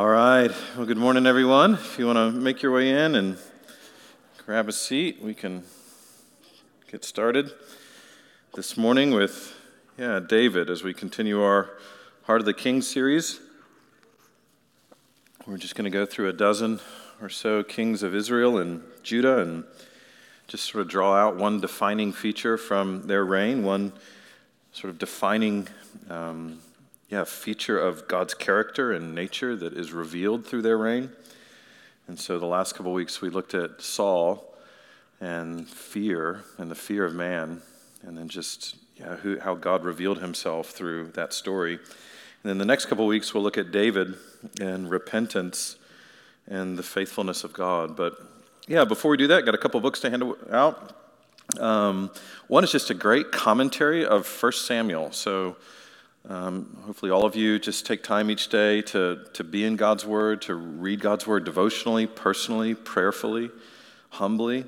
All right. Well, good morning, everyone. If you want to make your way in and grab a seat, we can get started this morning with, yeah, David as we continue our Heart of the King series. We're just going to go through a dozen or so kings of Israel and Judah and just sort of draw out one defining feature from their reign, one sort of defining. Um, yeah, feature of God's character and nature that is revealed through their reign. And so the last couple weeks we looked at Saul and fear and the fear of man, and then just yeah, who, how God revealed himself through that story. And then the next couple weeks we'll look at David and repentance and the faithfulness of God. But yeah, before we do that, got a couple books to hand out. Um, one is just a great commentary of First Samuel. So um, hopefully, all of you just take time each day to, to be in God's Word, to read God's Word devotionally, personally, prayerfully, humbly.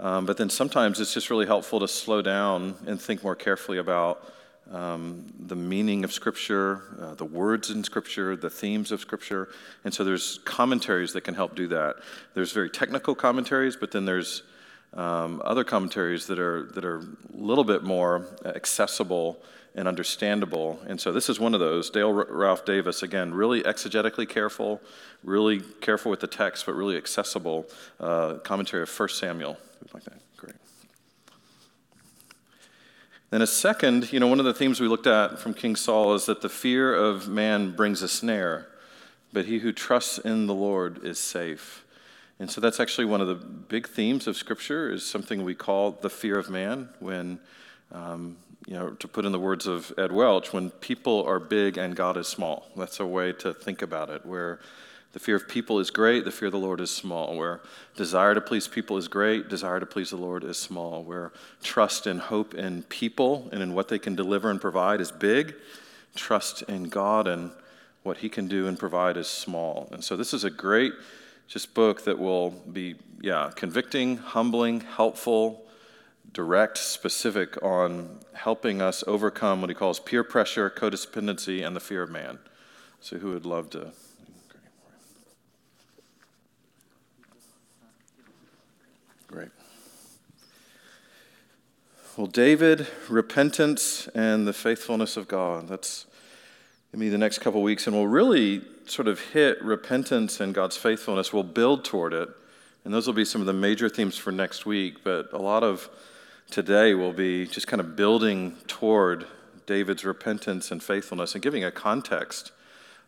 Um, but then sometimes it's just really helpful to slow down and think more carefully about um, the meaning of Scripture, uh, the words in Scripture, the themes of Scripture. And so there's commentaries that can help do that. There's very technical commentaries, but then there's um, other commentaries that are, that are a little bit more accessible and understandable. And so this is one of those. Dale Ralph Davis, again, really exegetically careful, really careful with the text, but really accessible uh, commentary of 1 Samuel. Like that. Great. Then a second, you know, one of the themes we looked at from King Saul is that the fear of man brings a snare, but he who trusts in the Lord is safe. And so that's actually one of the big themes of Scripture is something we call the fear of man when um, you know, to put in the words of Ed Welch, when people are big and God is small. That's a way to think about it, where the fear of people is great, the fear of the Lord is small. Where desire to please people is great, desire to please the Lord is small. Where trust and hope in people and in what they can deliver and provide is big, trust in God and what He can do and provide is small. And so this is a great just book that will be, yeah, convicting, humbling, helpful direct, specific on helping us overcome what he calls peer pressure, codependency, and the fear of man. So, who would love to? Great. Well, David, repentance, and the faithfulness of God. That's give me the next couple weeks, and we'll really sort of hit repentance and God's faithfulness. We'll build toward it, and those will be some of the major themes for next week. But a lot of today will be just kind of building toward David's repentance and faithfulness and giving a context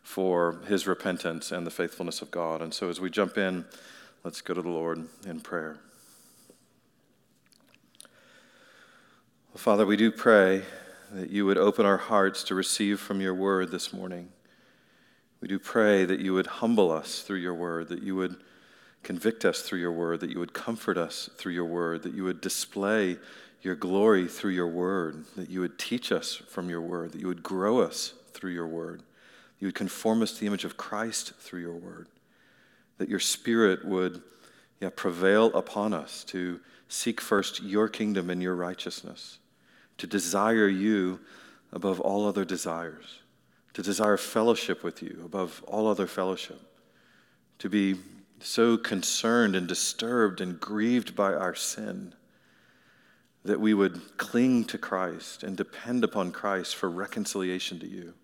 for his repentance and the faithfulness of God. And so as we jump in, let's go to the Lord in prayer. Well, Father, we do pray that you would open our hearts to receive from your word this morning. We do pray that you would humble us through your word, that you would convict us through your word, that you would comfort us through your word, that you would display your glory through your word, that you would teach us from your word, that you would grow us through your word, you would conform us to the image of Christ through your word, that your spirit would yeah, prevail upon us to seek first your kingdom and your righteousness, to desire you above all other desires, to desire fellowship with you above all other fellowship, to be so concerned and disturbed and grieved by our sin that we would cling to Christ and depend upon Christ for reconciliation to you.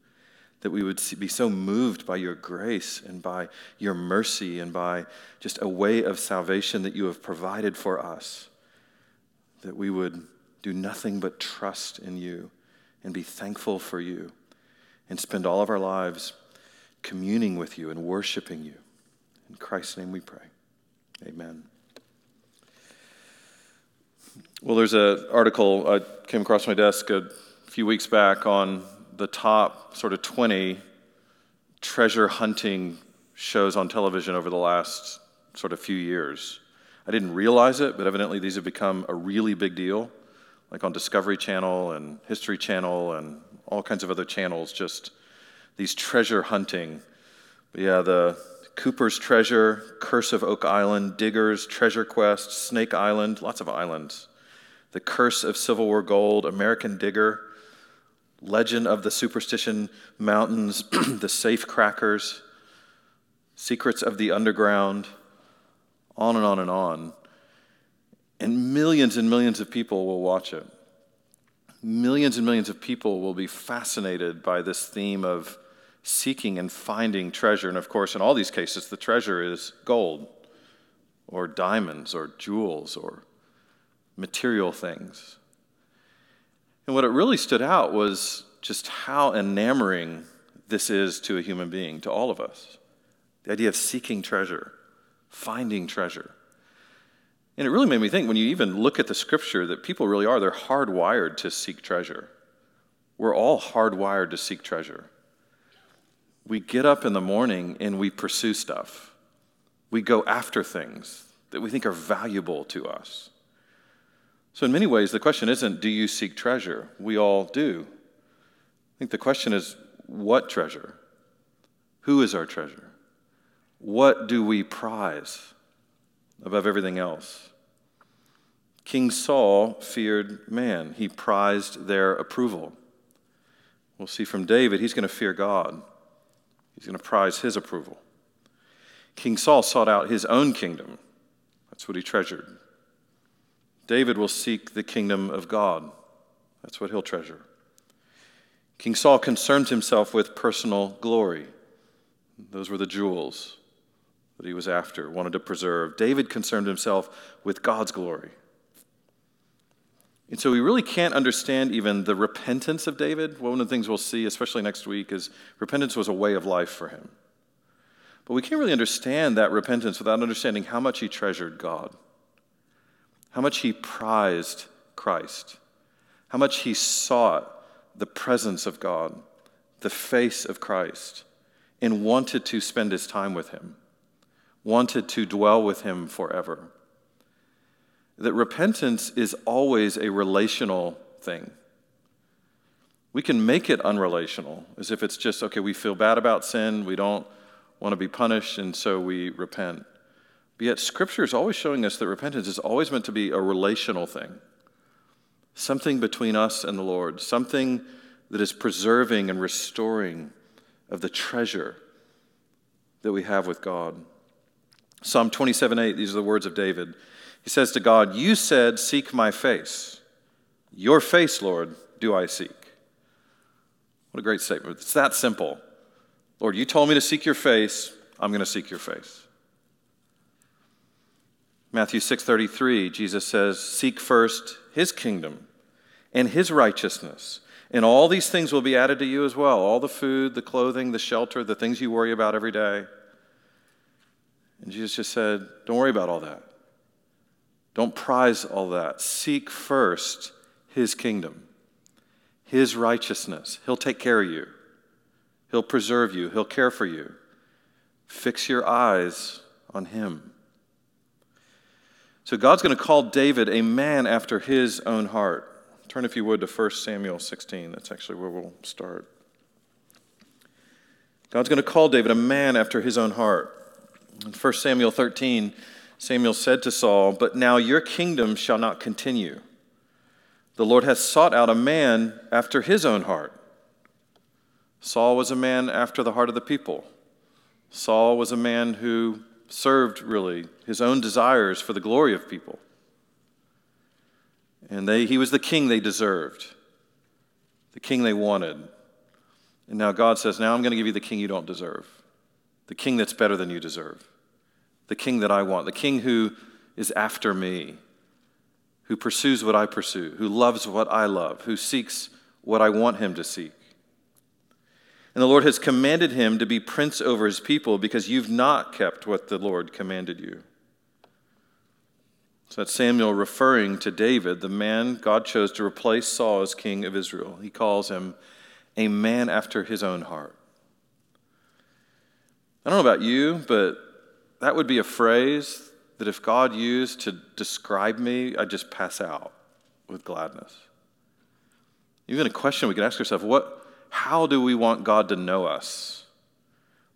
That we would be so moved by your grace and by your mercy and by just a way of salvation that you have provided for us. That we would do nothing but trust in you and be thankful for you and spend all of our lives communing with you and worshiping you. In Christ's name we pray. Amen. Well, there's an article I came across my desk a few weeks back on the top sort of 20 treasure hunting shows on television over the last sort of few years. I didn't realize it, but evidently these have become a really big deal, like on Discovery Channel and History Channel and all kinds of other channels, just these treasure hunting. But yeah, the Cooper's Treasure, Curse of Oak Island, Diggers, Treasure Quest, Snake Island, lots of islands. The Curse of Civil War Gold, American Digger, Legend of the Superstition Mountains, the Safe Crackers, Secrets of the Underground, on and on and on. And millions and millions of people will watch it. Millions and millions of people will be fascinated by this theme of seeking and finding treasure. And of course, in all these cases, the treasure is gold or diamonds or jewels or material things. And what it really stood out was just how enamoring this is to a human being, to all of us. The idea of seeking treasure, finding treasure. And it really made me think when you even look at the scripture that people really are, they're hardwired to seek treasure. We're all hardwired to seek treasure. We get up in the morning and we pursue stuff. We go after things that we think are valuable to us. So, in many ways, the question isn't, do you seek treasure? We all do. I think the question is, what treasure? Who is our treasure? What do we prize above everything else? King Saul feared man, he prized their approval. We'll see from David, he's going to fear God, he's going to prize his approval. King Saul sought out his own kingdom, that's what he treasured. David will seek the kingdom of God. That's what he'll treasure. King Saul concerned himself with personal glory. Those were the jewels that he was after, wanted to preserve. David concerned himself with God's glory. And so we really can't understand even the repentance of David. One of the things we'll see, especially next week, is repentance was a way of life for him. But we can't really understand that repentance without understanding how much he treasured God how much he prized Christ, how much he sought the presence of God, the face of Christ, and wanted to spend his time with him, wanted to dwell with him forever. That repentance is always a relational thing. We can make it unrelational, as if it's just, okay, we feel bad about sin, we don't want to be punished, and so we repent. But yet, Scripture is always showing us that repentance is always meant to be a relational thing something between us and the Lord, something that is preserving and restoring of the treasure that we have with God. Psalm 27 8, these are the words of David. He says to God, You said, Seek my face. Your face, Lord, do I seek. What a great statement. It's that simple. Lord, you told me to seek your face. I'm going to seek your face. Matthew 6:33, Jesus says, "Seek first his kingdom and his righteousness, and all these things will be added to you as well, all the food, the clothing, the shelter, the things you worry about every day." And Jesus just said, "Don't worry about all that. Don't prize all that. Seek first his kingdom, his righteousness. He'll take care of you. He'll preserve you. He'll care for you. Fix your eyes on him." So God's going to call David a man after his own heart. Turn, if you would, to 1 Samuel 16. That's actually where we'll start. God's going to call David a man after his own heart. In 1 Samuel 13, Samuel said to Saul, But now your kingdom shall not continue. The Lord has sought out a man after his own heart. Saul was a man after the heart of the people. Saul was a man who served really his own desires for the glory of people. And they, he was the king they deserved, the king they wanted. And now God says, Now I'm going to give you the king you don't deserve, the king that's better than you deserve, the king that I want, the king who is after me, who pursues what I pursue, who loves what I love, who seeks what I want him to seek. And the Lord has commanded him to be prince over his people because you've not kept what the Lord commanded you. So that's Samuel referring to David, the man God chose to replace Saul as king of Israel. He calls him a man after his own heart. I don't know about you, but that would be a phrase that if God used to describe me, I'd just pass out with gladness. Even a question we could ask ourselves what, how do we want God to know us?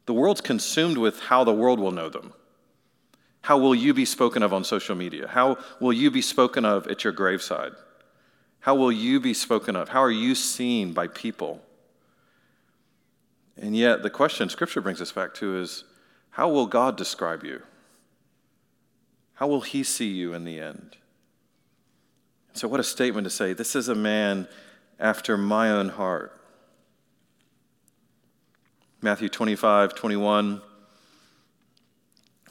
The world's consumed with how the world will know them. How will you be spoken of on social media? How will you be spoken of at your graveside? How will you be spoken of? How are you seen by people? And yet, the question Scripture brings us back to is how will God describe you? How will he see you in the end? So, what a statement to say, This is a man after my own heart. Matthew 25, 21,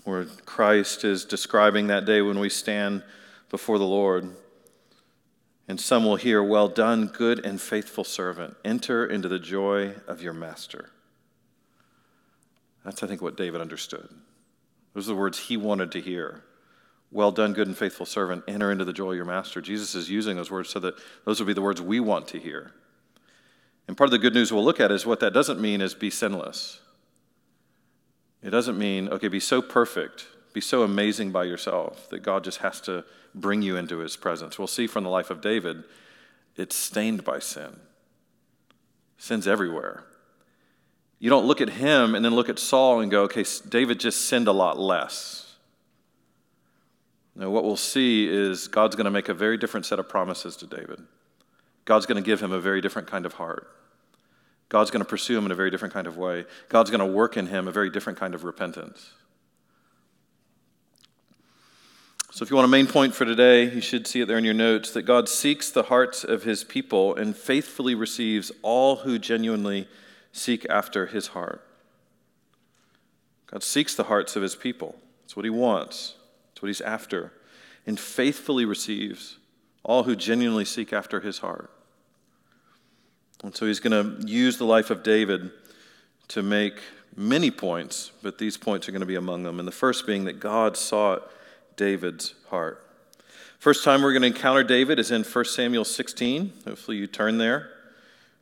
where Christ is describing that day when we stand before the Lord. And some will hear, Well done, good and faithful servant. Enter into the joy of your master. That's, I think, what David understood. Those are the words he wanted to hear. Well done, good and faithful servant. Enter into the joy of your master. Jesus is using those words so that those would be the words we want to hear. And part of the good news we'll look at is what that doesn't mean is be sinless. It doesn't mean, okay, be so perfect, be so amazing by yourself that God just has to bring you into his presence. We'll see from the life of David, it's stained by sin. Sin's everywhere. You don't look at him and then look at Saul and go, okay, David just sinned a lot less. Now, what we'll see is God's going to make a very different set of promises to David. God's going to give him a very different kind of heart. God's going to pursue him in a very different kind of way. God's going to work in him a very different kind of repentance. So, if you want a main point for today, you should see it there in your notes that God seeks the hearts of his people and faithfully receives all who genuinely seek after his heart. God seeks the hearts of his people. That's what he wants, that's what he's after, and faithfully receives all who genuinely seek after his heart. And so he's going to use the life of David to make many points, but these points are going to be among them. And the first being that God sought David's heart. First time we're going to encounter David is in 1 Samuel 16. Hopefully you turn there.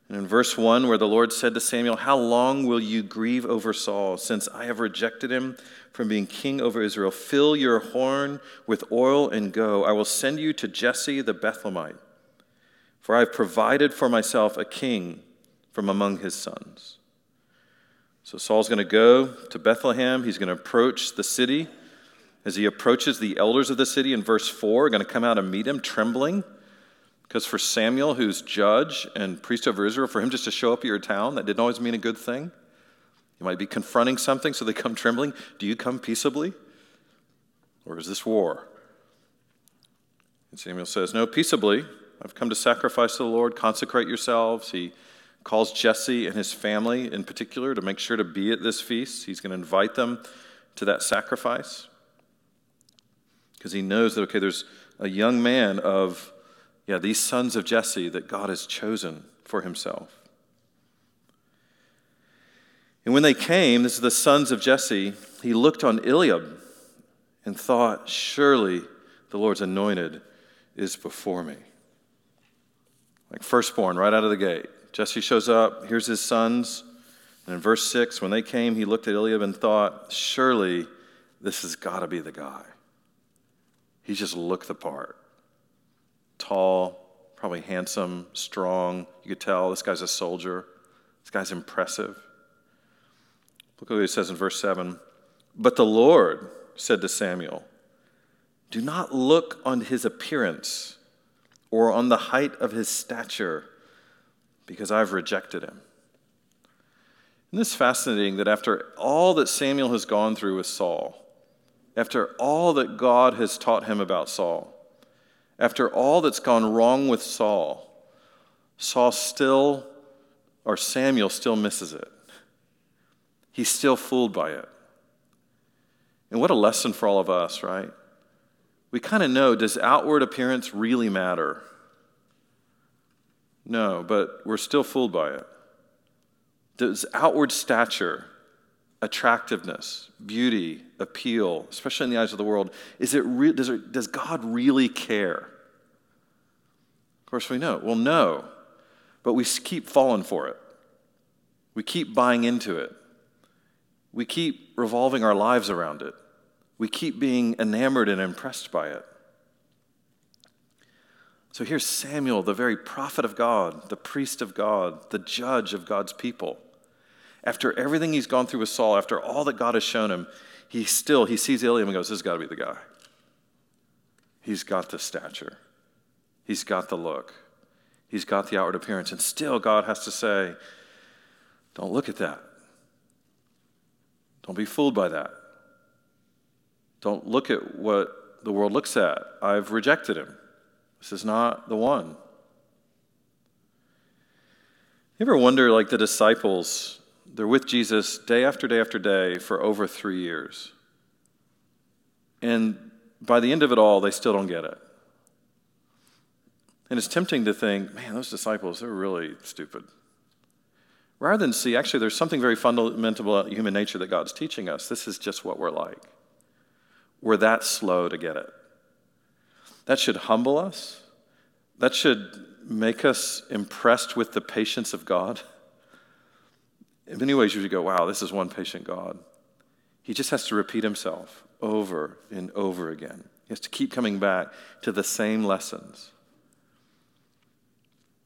And in verse 1, where the Lord said to Samuel, How long will you grieve over Saul, since I have rejected him from being king over Israel? Fill your horn with oil and go. I will send you to Jesse the Bethlehemite for I have provided for myself a king from among his sons. So Saul's going to go to Bethlehem. He's going to approach the city. As he approaches the elders of the city in verse 4, are going to come out and meet him trembling. Because for Samuel, who's judge and priest over Israel, for him just to show up at your town, that didn't always mean a good thing. You might be confronting something, so they come trembling. Do you come peaceably? Or is this war? And Samuel says, No, peaceably. I've come to sacrifice to the Lord. Consecrate yourselves. He calls Jesse and his family in particular to make sure to be at this feast. He's going to invite them to that sacrifice because he knows that, okay, there's a young man of, yeah, these sons of Jesse that God has chosen for himself. And when they came, this is the sons of Jesse, he looked on Eliab and thought, surely the Lord's anointed is before me like firstborn right out of the gate. Jesse shows up, here's his sons. And in verse 6, when they came, he looked at Eliab and thought, surely this has got to be the guy. He just looked the part. Tall, probably handsome, strong. You could tell this guy's a soldier. This guy's impressive. Look at what he says in verse 7. But the Lord said to Samuel, Do not look on his appearance or on the height of his stature, because I've rejected him. Isn't this fascinating that after all that Samuel has gone through with Saul, after all that God has taught him about Saul, after all that's gone wrong with Saul, Saul still, or Samuel still misses it. He's still fooled by it. And what a lesson for all of us, right? we kind of know does outward appearance really matter? No, but we're still fooled by it. Does outward stature, attractiveness, beauty, appeal, especially in the eyes of the world, is it re- does, it, does God really care? Of course, we know. Well, no, but we keep falling for it. We keep buying into it. We keep revolving our lives around it we keep being enamored and impressed by it. So here's Samuel, the very prophet of God, the priest of God, the judge of God's people. After everything he's gone through with Saul, after all that God has shown him, he still he sees Eliab and goes, "This has got to be the guy. He's got the stature. He's got the look. He's got the outward appearance." And still God has to say, "Don't look at that. Don't be fooled by that. Don't look at what the world looks at. I've rejected him. This is not the one. You ever wonder, like the disciples, they're with Jesus day after day after day for over three years. And by the end of it all, they still don't get it. And it's tempting to think, man, those disciples, they're really stupid. Rather than see, actually, there's something very fundamental about human nature that God's teaching us. This is just what we're like. We're that slow to get it. That should humble us. That should make us impressed with the patience of God. In many ways, you should go, wow, this is one patient God. He just has to repeat himself over and over again. He has to keep coming back to the same lessons.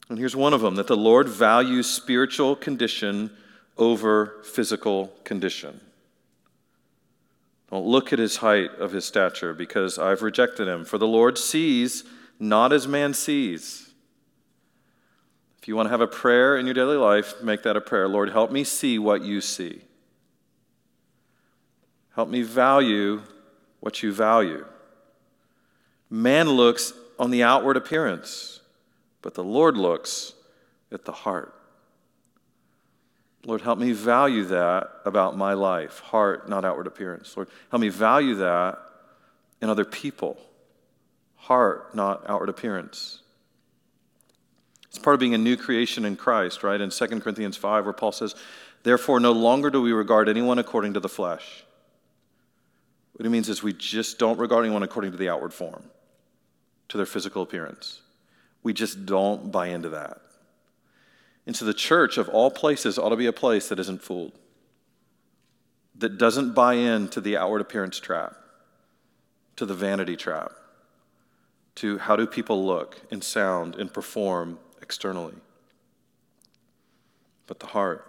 And here's one of them that the Lord values spiritual condition over physical condition. Don't look at his height of his stature because I've rejected him. For the Lord sees not as man sees. If you want to have a prayer in your daily life, make that a prayer. Lord, help me see what you see. Help me value what you value. Man looks on the outward appearance, but the Lord looks at the heart. Lord, help me value that about my life heart, not outward appearance. Lord, help me value that in other people heart, not outward appearance. Part of being a new creation in Christ, right? In 2 Corinthians 5, where Paul says, Therefore, no longer do we regard anyone according to the flesh. What it means is we just don't regard anyone according to the outward form, to their physical appearance. We just don't buy into that. And so the church, of all places, ought to be a place that isn't fooled, that doesn't buy into the outward appearance trap, to the vanity trap, to how do people look and sound and perform externally, but the heart.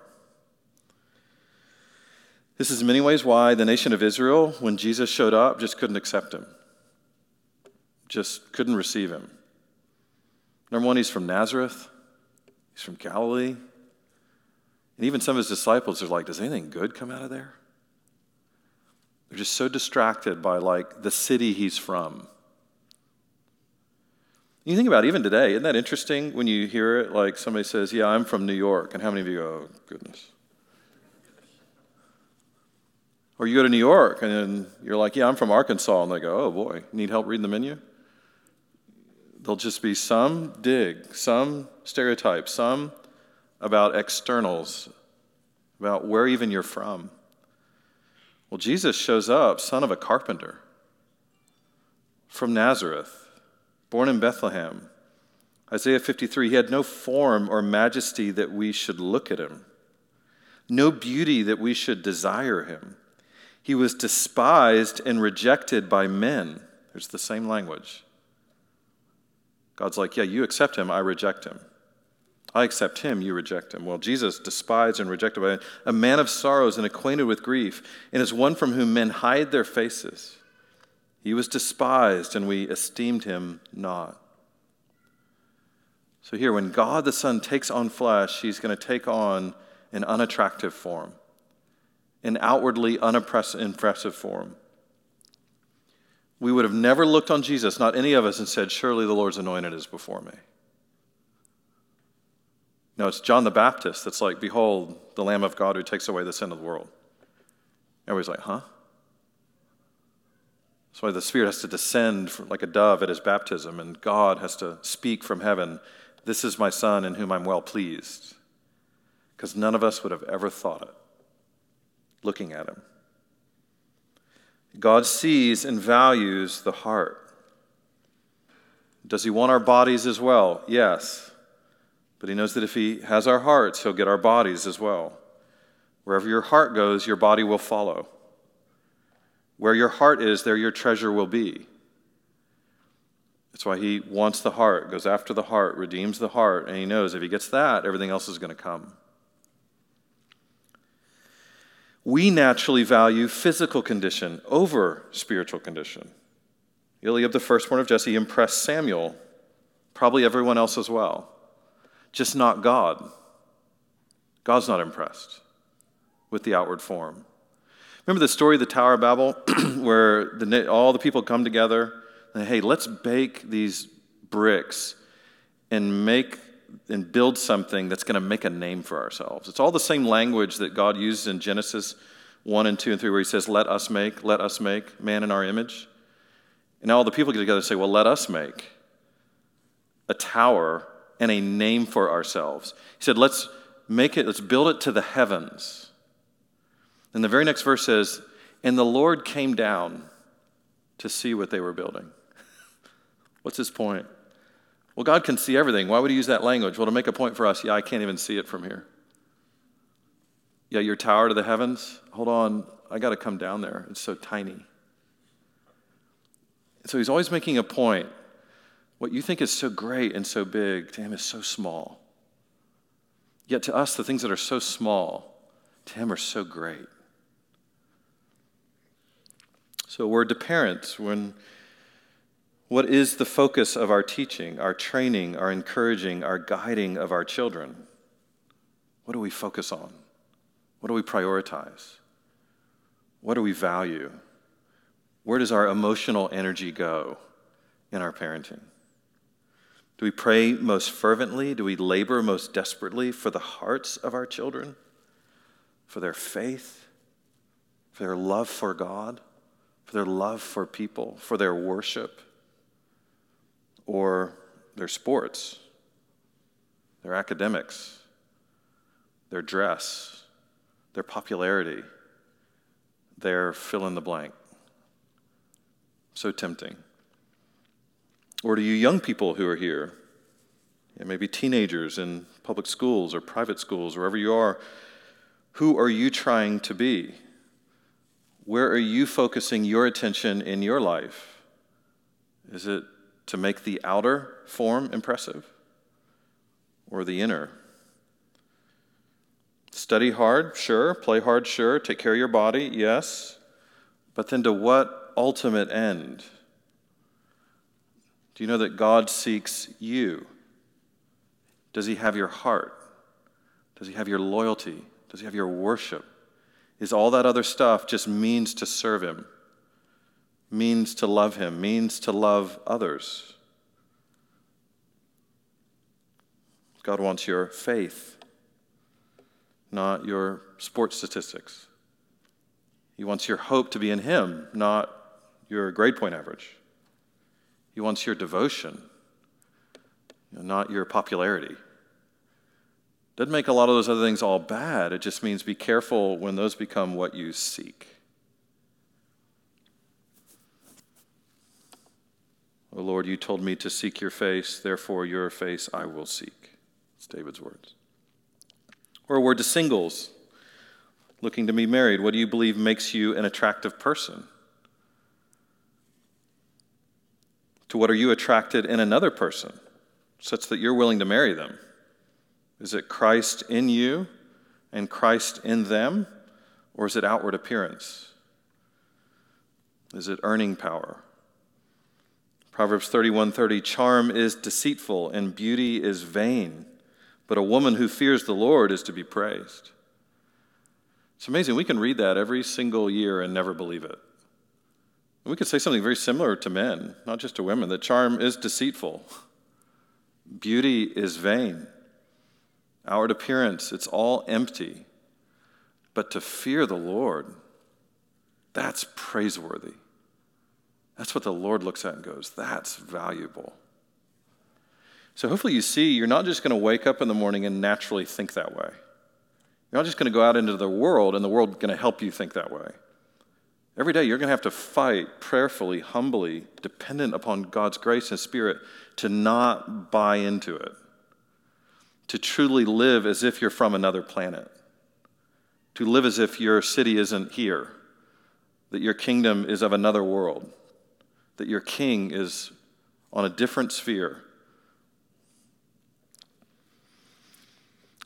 This is in many ways why the nation of Israel, when Jesus showed up, just couldn't accept him, just couldn't receive him. Number one, he's from Nazareth, he's from Galilee. And even some of his disciples are like, does anything good come out of there? They're just so distracted by like the city he's from you think about it, even today, isn't that interesting when you hear it? Like somebody says, Yeah, I'm from New York. And how many of you go, oh, goodness? Or you go to New York and you're like, Yeah, I'm from Arkansas. And they go, Oh boy, need help reading the menu? There'll just be some dig, some stereotype, some about externals, about where even you're from. Well, Jesus shows up, son of a carpenter from Nazareth born in Bethlehem. Isaiah 53 He had no form or majesty that we should look at him, no beauty that we should desire him. He was despised and rejected by men. There's the same language. God's like, Yeah, you accept him, I reject him. I accept him, you reject him. Well, Jesus, despised and rejected by men, a man of sorrows and acquainted with grief, and is one from whom men hide their faces. He was despised, and we esteemed him not. So, here, when God the Son takes on flesh, he's going to take on an unattractive form, an outwardly unimpressive form. We would have never looked on Jesus, not any of us, and said, Surely the Lord's anointed is before me. No, it's John the Baptist that's like, Behold, the Lamb of God who takes away the sin of the world. Everybody's like, Huh? That's why the Spirit has to descend like a dove at his baptism, and God has to speak from heaven, This is my Son in whom I'm well pleased. Because none of us would have ever thought it looking at him. God sees and values the heart. Does he want our bodies as well? Yes. But he knows that if he has our hearts, he'll get our bodies as well. Wherever your heart goes, your body will follow. Where your heart is, there your treasure will be. That's why he wants the heart, goes after the heart, redeems the heart, and he knows if he gets that, everything else is going to come. We naturally value physical condition over spiritual condition. Eliab, the firstborn of Jesse, impressed Samuel, probably everyone else as well, just not God. God's not impressed with the outward form. Remember the story of the Tower of Babel, where the, all the people come together and say, hey, let's bake these bricks and make and build something that's going to make a name for ourselves. It's all the same language that God uses in Genesis 1 and 2 and 3, where he says, Let us make, let us make man in our image. And now all the people get together and say, Well, let us make a tower and a name for ourselves. He said, Let's make it, let's build it to the heavens. And the very next verse says, And the Lord came down to see what they were building. What's his point? Well, God can see everything. Why would he use that language? Well, to make a point for us, yeah, I can't even see it from here. Yeah, your tower to the heavens, hold on, I got to come down there. It's so tiny. So he's always making a point. What you think is so great and so big, to him is so small. Yet to us, the things that are so small, to him are so great. So, word to parents when what is the focus of our teaching, our training, our encouraging, our guiding of our children? What do we focus on? What do we prioritize? What do we value? Where does our emotional energy go in our parenting? Do we pray most fervently? Do we labor most desperately for the hearts of our children, for their faith, for their love for God, for their love for people, for their worship? or their sports, their academics, their dress, their popularity, their fill in the blank. So tempting. Or to you young people who are here, maybe teenagers in public schools or private schools, wherever you are, who are you trying to be? Where are you focusing your attention in your life? Is it to make the outer form impressive or the inner? Study hard, sure. Play hard, sure. Take care of your body, yes. But then to what ultimate end? Do you know that God seeks you? Does He have your heart? Does He have your loyalty? Does He have your worship? Is all that other stuff just means to serve Him? means to love Him, means to love others. God wants your faith, not your sports statistics. He wants your hope to be in Him, not your grade point average. He wants your devotion, not your popularity. Doesn't make a lot of those other things all bad. It just means be careful when those become what you seek. O Lord, you told me to seek your face, therefore your face I will seek. It's David's words. Or a word to singles looking to be married. What do you believe makes you an attractive person? To what are you attracted in another person, such that you're willing to marry them? Is it Christ in you and Christ in them, or is it outward appearance? Is it earning power? Proverbs 31:30 Charm is deceitful and beauty is vain, but a woman who fears the Lord is to be praised. It's amazing. We can read that every single year and never believe it. We could say something very similar to men, not just to women, that charm is deceitful. Beauty is vain. Outward appearance, it's all empty. But to fear the Lord, that's praiseworthy. That's what the Lord looks at and goes, that's valuable. So hopefully you see you're not just going to wake up in the morning and naturally think that way. You're not just going to go out into the world and the world going to help you think that way. Every day you're going to have to fight prayerfully, humbly, dependent upon God's grace and spirit to not buy into it. To truly live as if you're from another planet. To live as if your city isn't here. That your kingdom is of another world that your king is on a different sphere.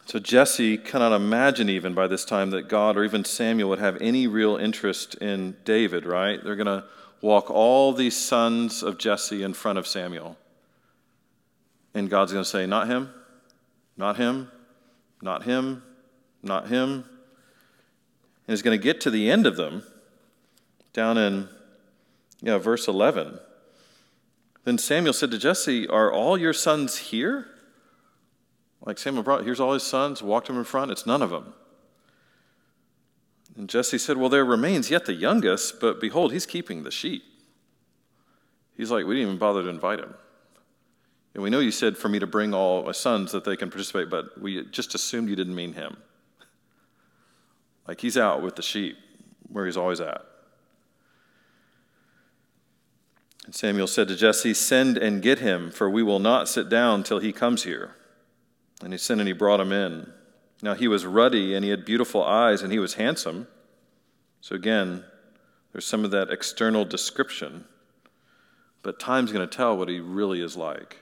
So Jesse cannot imagine, even by this time, that God or even Samuel would have any real interest in David, right? They're going to walk all these sons of Jesse in front of Samuel. And God's going to say, Not him, not him, not him, not him. And he's going to get to the end of them down in you know, verse 11. Then Samuel said to Jesse, Are all your sons here? Like Samuel brought, here's all his sons, walked them in front. It's none of them. And Jesse said, Well, there remains yet the youngest, but behold, he's keeping the sheep. He's like, We didn't even bother to invite him. And we know you said for me to bring all my sons that they can participate, but we just assumed you didn't mean him. Like he's out with the sheep where he's always at. And Samuel said to Jesse, Send and get him, for we will not sit down till he comes here. And he sent and he brought him in. Now he was ruddy and he had beautiful eyes and he was handsome. So again, there's some of that external description. But time's going to tell what he really is like,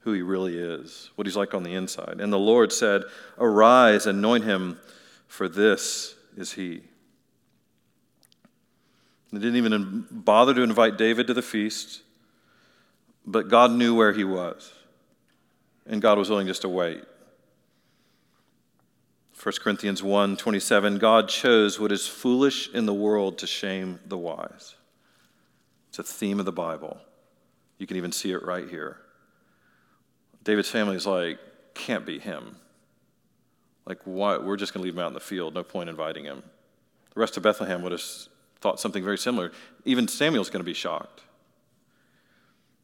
who he really is, what he's like on the inside. And the Lord said, Arise, anoint him, for this is he. They didn't even bother to invite David to the feast, but God knew where he was, and God was willing just to wait. 1 Corinthians 1 27, God chose what is foolish in the world to shame the wise. It's a theme of the Bible. You can even see it right here. David's family is like, can't be him. Like, why? We're just going to leave him out in the field. No point inviting him. The rest of Bethlehem would have thought something very similar. Even Samuel's going to be shocked.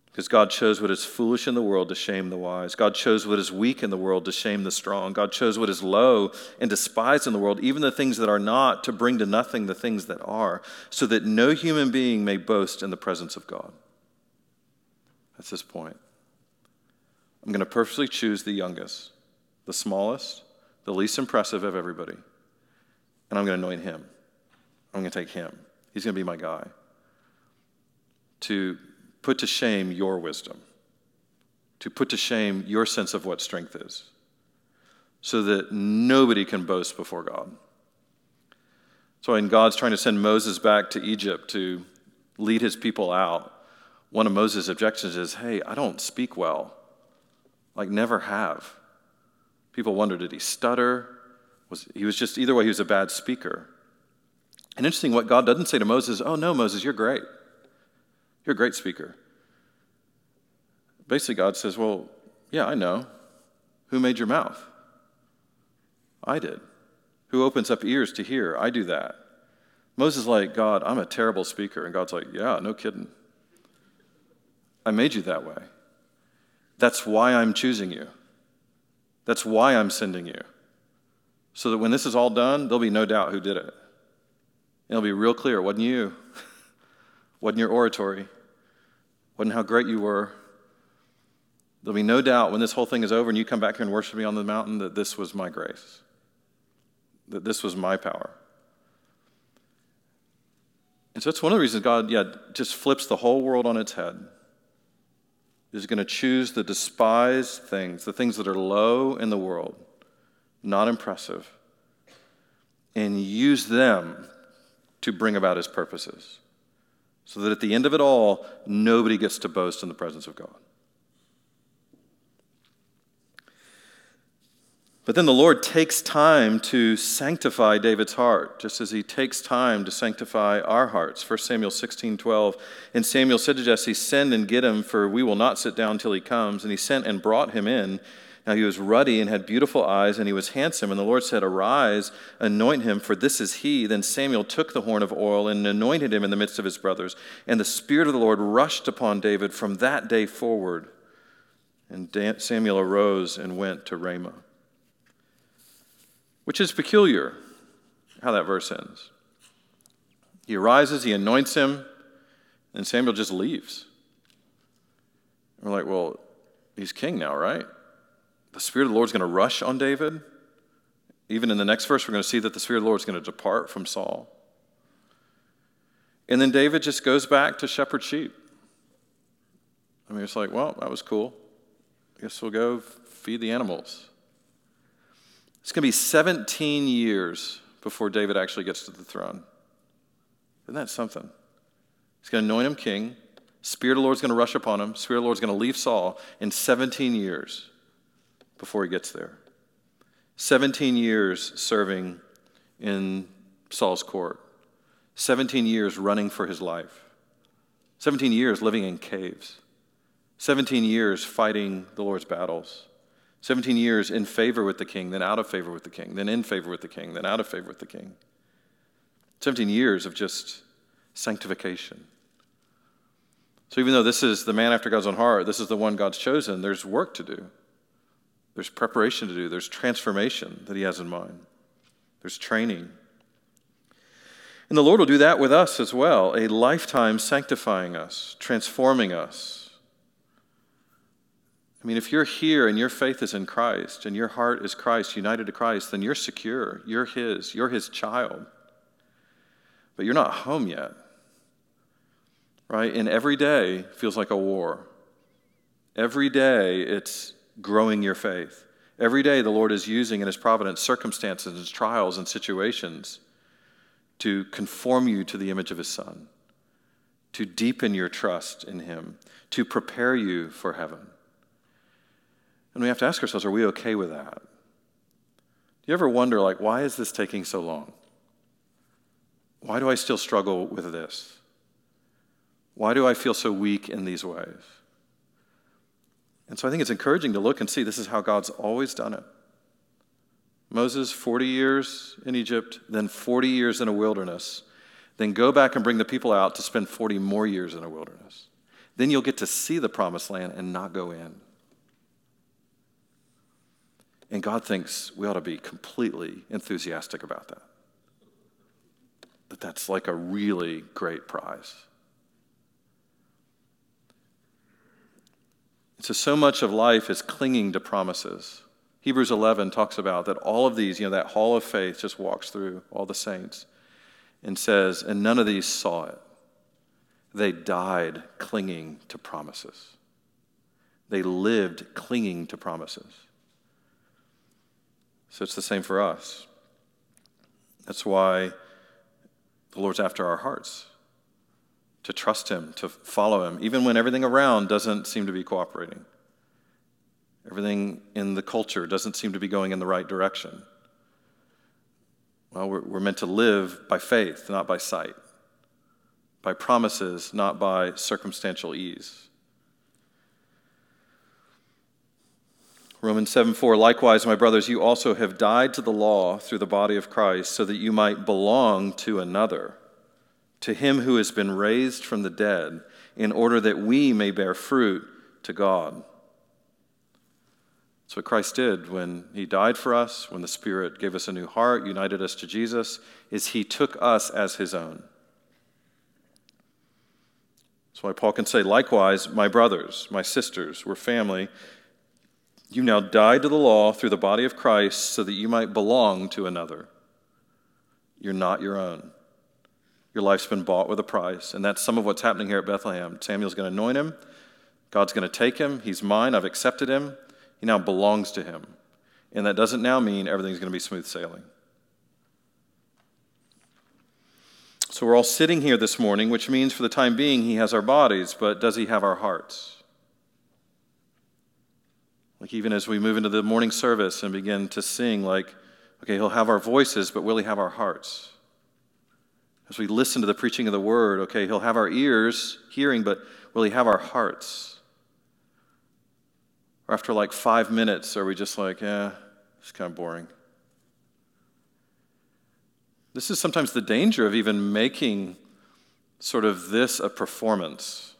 Because God chose what is foolish in the world to shame the wise. God chose what is weak in the world to shame the strong. God chose what is low and despised in the world, even the things that are not, to bring to nothing the things that are, so that no human being may boast in the presence of God. That's this point. I'm going to purposely choose the youngest, the smallest, the least impressive of everybody, and I'm going to anoint him. I'm going to take him. He's going to be my guy. To put to shame your wisdom, to put to shame your sense of what strength is, so that nobody can boast before God. So when God's trying to send Moses back to Egypt to lead his people out, one of Moses' objections is, hey, I don't speak well. Like, never have. People wonder, did he stutter? Was, he was just, either way, he was a bad speaker. And interesting, what God doesn't say to Moses, oh, no, Moses, you're great. You're a great speaker. Basically, God says, well, yeah, I know. Who made your mouth? I did. Who opens up ears to hear? I do that. Moses is like, God, I'm a terrible speaker. And God's like, yeah, no kidding. I made you that way. That's why I'm choosing you. That's why I'm sending you. So that when this is all done, there'll be no doubt who did it. It'll be real clear. It wasn't you. wasn't your oratory. wasn't how great you were. There'll be no doubt when this whole thing is over and you come back here and worship me on the mountain that this was my grace, that this was my power. And so it's one of the reasons God, yeah, just flips the whole world on its head. Is going to choose the despised things, the things that are low in the world, not impressive, and use them to bring about his purposes. So that at the end of it all, nobody gets to boast in the presence of God. But then the Lord takes time to sanctify David's heart, just as he takes time to sanctify our hearts. 1 Samuel 16 12. And Samuel said to Jesse, Send and get him, for we will not sit down till he comes. And he sent and brought him in. Now he was ruddy and had beautiful eyes, and he was handsome. And the Lord said, Arise, anoint him, for this is he. Then Samuel took the horn of oil and anointed him in the midst of his brothers. And the Spirit of the Lord rushed upon David from that day forward. And Samuel arose and went to Ramah. Which is peculiar how that verse ends. He arises, he anoints him, and Samuel just leaves. we're like, well, he's king now, right? the Spirit of the Lord is going to rush on David. Even in the next verse, we're going to see that the Spirit of the Lord is going to depart from Saul. And then David just goes back to shepherd sheep. I mean, it's like, well, that was cool. I guess we'll go feed the animals. It's going to be 17 years before David actually gets to the throne. Isn't that something? He's going to anoint him king. Spirit of the Lord's going to rush upon him. Spirit of the Lord's going to leave Saul in 17 years before he gets there. 17 years serving in Saul's court, 17 years running for his life, 17 years living in caves, 17 years fighting the Lord's battles, 17 years in favor with the king, then out of favor with the king, then in favor with the king, then out of favor with the king. 17 years of just sanctification. So, even though this is the man after God's own heart, this is the one God's chosen, there's work to do. There's preparation to do. There's transformation that He has in mind. There's training. And the Lord will do that with us as well a lifetime sanctifying us, transforming us. I mean, if you're here and your faith is in Christ and your heart is Christ, united to Christ, then you're secure. You're His. You're His child. But you're not home yet right? And every day feels like a war. Every day it's growing your faith. Every day the Lord is using in His providence circumstances and trials and situations to conform you to the image of His Son, to deepen your trust in Him, to prepare you for heaven. And we have to ask ourselves are we okay with that? Do you ever wonder, like, why is this taking so long? Why do I still struggle with this? Why do I feel so weak in these ways? And so I think it's encouraging to look and see this is how God's always done it. Moses, 40 years in Egypt, then 40 years in a wilderness, then go back and bring the people out to spend 40 more years in a wilderness. Then you'll get to see the promised land and not go in. And God thinks we ought to be completely enthusiastic about that. That that's like a really great prize. So, so much of life is clinging to promises. Hebrews 11 talks about that all of these, you know, that hall of faith just walks through all the saints and says, and none of these saw it. They died clinging to promises. They lived clinging to promises. So it's the same for us. That's why the Lord's after our hearts to trust Him, to follow Him, even when everything around doesn't seem to be cooperating. Everything in the culture doesn't seem to be going in the right direction. Well, we're, we're meant to live by faith, not by sight, by promises, not by circumstantial ease. Romans 7 4, likewise, my brothers, you also have died to the law through the body of Christ, so that you might belong to another to him who has been raised from the dead, in order that we may bear fruit to God. That's what Christ did when he died for us, when the Spirit gave us a new heart, united us to Jesus, is he took us as his own. That's why Paul can say, likewise, my brothers, my sisters, we're family. You now died to the law through the body of Christ so that you might belong to another. You're not your own. Your life's been bought with a price. And that's some of what's happening here at Bethlehem. Samuel's going to anoint him. God's going to take him. He's mine. I've accepted him. He now belongs to him. And that doesn't now mean everything's going to be smooth sailing. So we're all sitting here this morning, which means for the time being, he has our bodies, but does he have our hearts? Like, even as we move into the morning service and begin to sing, like, okay, he'll have our voices, but will he have our hearts? As we listen to the preaching of the word, okay, he'll have our ears hearing, but will he have our hearts? Or after like five minutes, are we just like, yeah, it's kind of boring? This is sometimes the danger of even making sort of this a performance.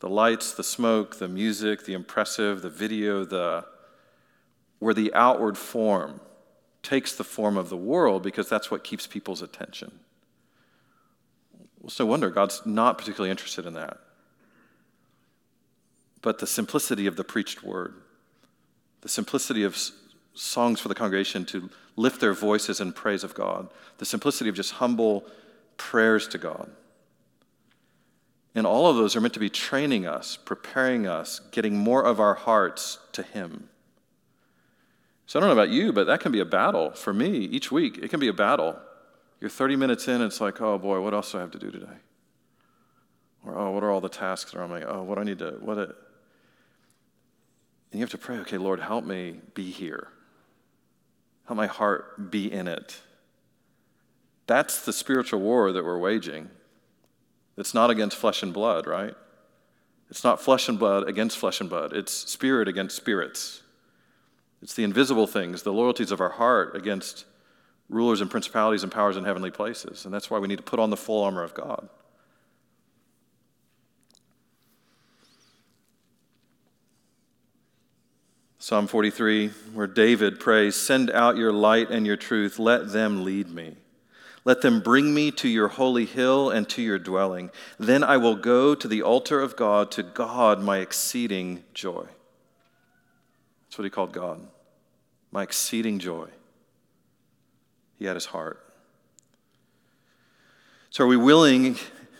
The lights, the smoke, the music, the impressive, the video, the where the outward form takes the form of the world because that's what keeps people's attention. It's no wonder God's not particularly interested in that. But the simplicity of the preached word, the simplicity of songs for the congregation to lift their voices in praise of God, the simplicity of just humble prayers to God. And all of those are meant to be training us, preparing us, getting more of our hearts to Him. So I don't know about you, but that can be a battle for me each week. It can be a battle you're 30 minutes in, and it's like, oh boy, what else do I have to do today? Or, oh, what are all the tasks are on my, oh, what do I need to, what it, and you have to pray, okay, Lord, help me be here. Help my heart be in it. That's the spiritual war that we're waging. It's not against flesh and blood, right? It's not flesh and blood against flesh and blood. It's spirit against spirits. It's the invisible things, the loyalties of our heart against rulers and principalities and powers in heavenly places. And that's why we need to put on the full armor of God. Psalm 43, where David prays, Send out your light and your truth, let them lead me. Let them bring me to your holy hill and to your dwelling. Then I will go to the altar of God, to God, my exceeding joy. That's what he called God. My exceeding joy. He had his heart. So, are we willing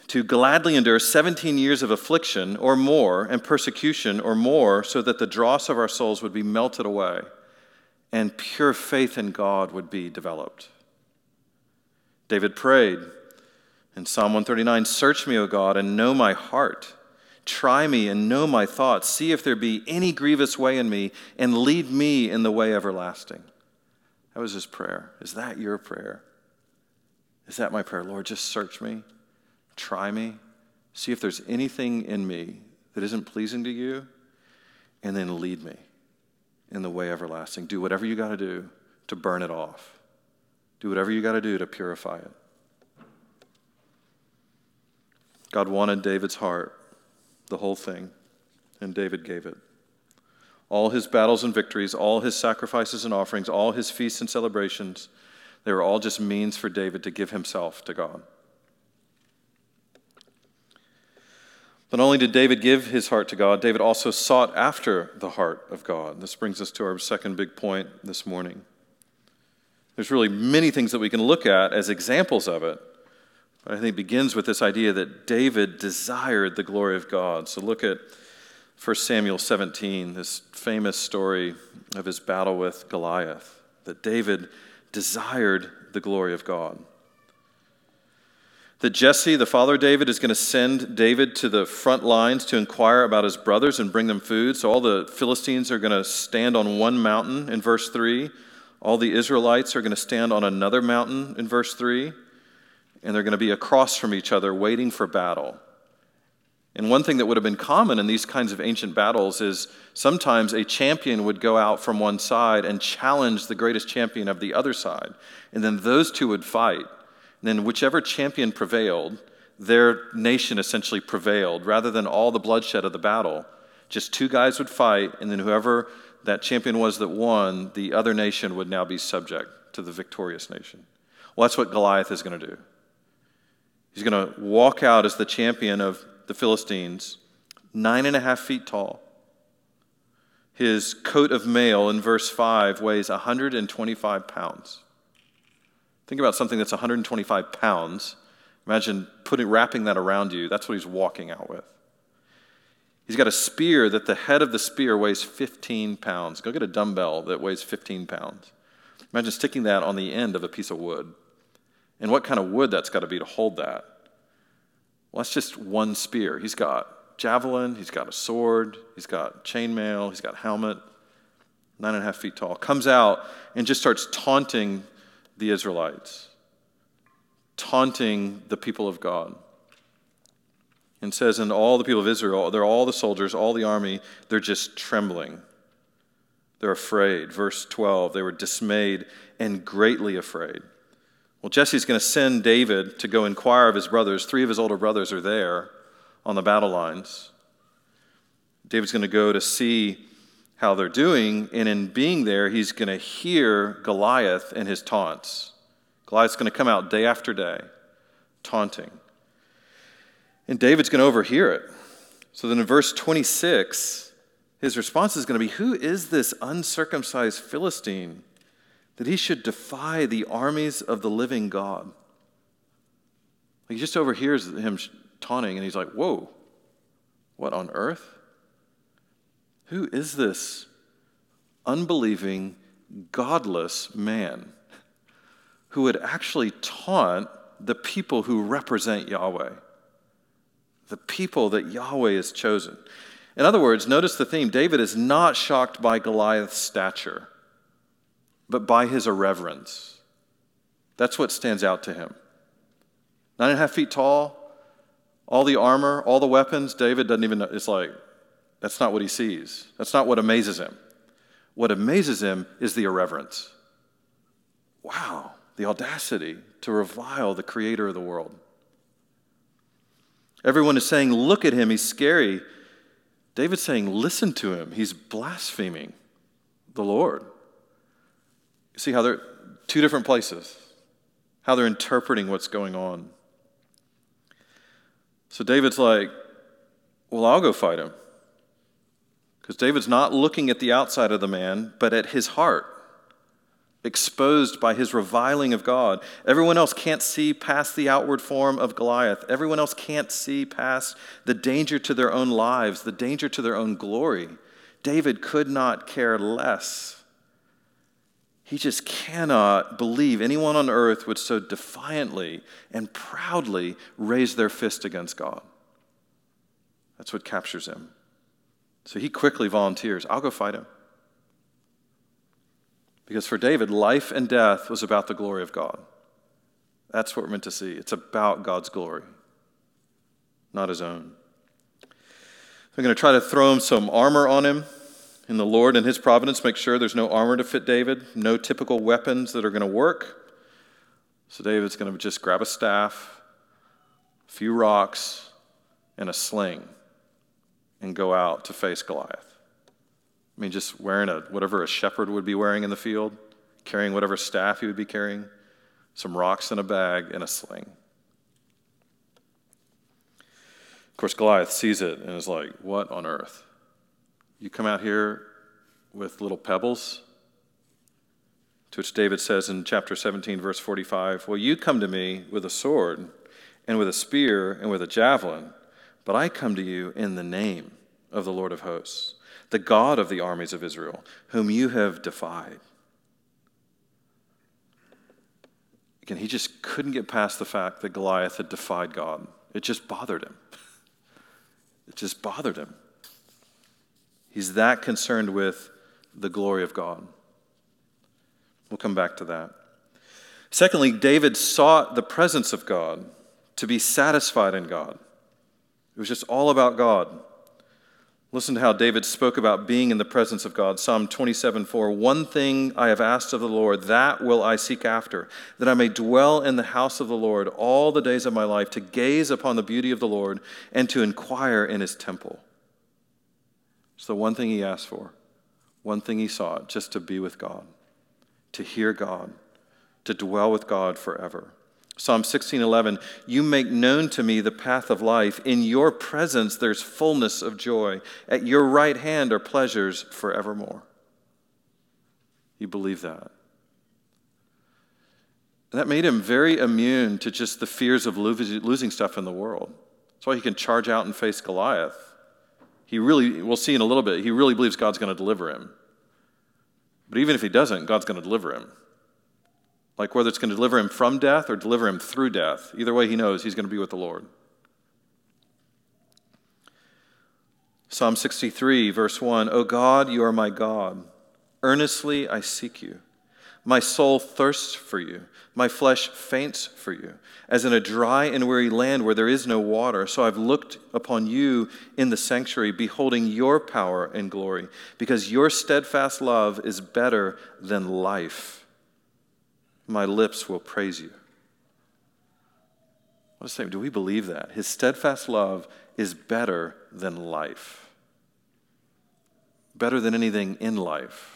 to gladly endure 17 years of affliction or more and persecution or more so that the dross of our souls would be melted away and pure faith in God would be developed. David prayed in Psalm 139 Search me, O God, and know my heart. Try me and know my thoughts. See if there be any grievous way in me, and lead me in the way everlasting. That was his prayer. Is that your prayer? Is that my prayer? Lord, just search me. Try me. See if there's anything in me that isn't pleasing to you, and then lead me in the way everlasting. Do whatever you got to do to burn it off. Do whatever you got to do to purify it. God wanted David's heart, the whole thing, and David gave it. All his battles and victories, all his sacrifices and offerings, all his feasts and celebrations, they were all just means for David to give himself to God. Not only did David give his heart to God, David also sought after the heart of God. This brings us to our second big point this morning. There's really many things that we can look at as examples of it. But I think it begins with this idea that David desired the glory of God. So look at 1 Samuel 17, this famous story of his battle with Goliath, that David desired the glory of God that Jesse, the father of David, is going to send David to the front lines to inquire about his brothers and bring them food. So all the Philistines are going to stand on one mountain in verse 3. All the Israelites are going to stand on another mountain in verse 3. And they're going to be across from each other waiting for battle. And one thing that would have been common in these kinds of ancient battles is sometimes a champion would go out from one side and challenge the greatest champion of the other side. And then those two would fight And then whichever champion prevailed, their nation essentially prevailed. Rather than all the bloodshed of the battle, just two guys would fight, and then whoever that champion was that won, the other nation would now be subject to the victorious nation. Well, that's what Goliath is going to do. He's going to walk out as the champion of the Philistines, nine and a half feet tall. His coat of mail in verse 5 weighs 125 pounds. Think about something that's 125 pounds. Imagine putting, wrapping that around you. That's what he's walking out with. He's got a spear that the head of the spear weighs 15 pounds. Go get a dumbbell that weighs 15 pounds. Imagine sticking that on the end of a piece of wood. And what kind of wood that's got to be to hold that? Well, that's just one spear. He's got javelin, he's got a sword, he's got chainmail, he's got helmet, nine and a half feet tall. Comes out and just starts taunting the Israelites, taunting the people of God. And says, and all the people of Israel, they're all the soldiers, all the army, they're just trembling. They're afraid. Verse 12, they were dismayed and greatly afraid. Well, Jesse's going to send David to go inquire of his brothers. Three of his older brothers are there on the battle lines. David's going to go to see how they're doing, and in being there, he's going to hear Goliath and his taunts. Goliath's going to come out day after day, taunting. And David's going to overhear it. So then in verse 26, his response is going to be Who is this uncircumcised Philistine that he should defy the armies of the living God? He just overhears him taunting, and he's like, Whoa, what on earth? Who is this unbelieving, godless man who would actually taunt the people who represent Yahweh? The people that Yahweh has chosen. In other words, notice the theme David is not shocked by Goliath's stature, but by his irreverence. That's what stands out to him. Nine and a half feet tall, all the armor, all the weapons. David doesn't even know. It's like, that's not what he sees. That's not what amazes him. What amazes him is the irreverence. Wow, the audacity to revile the creator of the world. Everyone is saying, Look at him, he's scary. David's saying, Listen to him, he's blaspheming the Lord. You see how they're two different places, how they're interpreting what's going on. So David's like, Well, I'll go fight him. Because David's not looking at the outside of the man, but at his heart exposed by his reviling of God. Everyone else can't see past the outward form of Goliath. Everyone else can't see past the danger to their own lives, the danger to their own glory. David could not care less. He just cannot believe anyone on earth would so defiantly and proudly raise their fist against God. That's what captures him. So he quickly volunteers I'll go fight him. Because for David, life and death was about the glory of God. That's what we're meant to see. It's about God's glory, not his own. I'm going to try to throw him some armor on him in the Lord and his providence. Make sure there's no armor to fit David, no typical weapons that are going to work. So David's going to just grab a staff, a few rocks, and a sling and go out to face Goliath. I mean, just wearing a, whatever a shepherd would be wearing in the field, carrying whatever staff he would be carrying, some rocks in a bag, and a sling. Of course, Goliath sees it and is like, What on earth? You come out here with little pebbles? To which David says in chapter 17, verse 45, Well, you come to me with a sword and with a spear and with a javelin, but I come to you in the name of the Lord of hosts the God of the armies of Israel, whom you have defied. Again, he just couldn't get past the fact that Goliath had defied God. It just bothered him. It just bothered him. He's that concerned with the glory of God. We'll come back to that. Secondly, David sought the presence of God to be satisfied in God. It was just all about God. Listen to how David spoke about being in the presence of God. Psalm 27 4 One thing I have asked of the Lord, that will I seek after, that I may dwell in the house of the Lord all the days of my life, to gaze upon the beauty of the Lord and to inquire in his temple. It's the one thing he asked for, one thing he sought, just to be with God, to hear God, to dwell with God forever. Psalm 16:11 You make known to me the path of life. In your presence there's fullness of joy. At your right hand are pleasures forevermore. You believe that? And that made him very immune to just the fears of losing stuff in the world. That's why he can charge out and face Goliath. He really we'll see in a little bit he really believes God's going to deliver him. But even if he doesn't God's going to deliver him like whether it's going to deliver him from death or deliver him through death. Either way, he knows he's going to be with the Lord. Psalm 63, verse 1 O God, you are my God. Earnestly I seek you. My soul thirsts for you. My flesh faints for you, as in a dry and weary land where there is no water. So I've looked upon you in the sanctuary, beholding your power and glory, because your steadfast love is better than life my lips will praise you. What a statement. Do we believe that? His steadfast love is better than life, better than anything in life.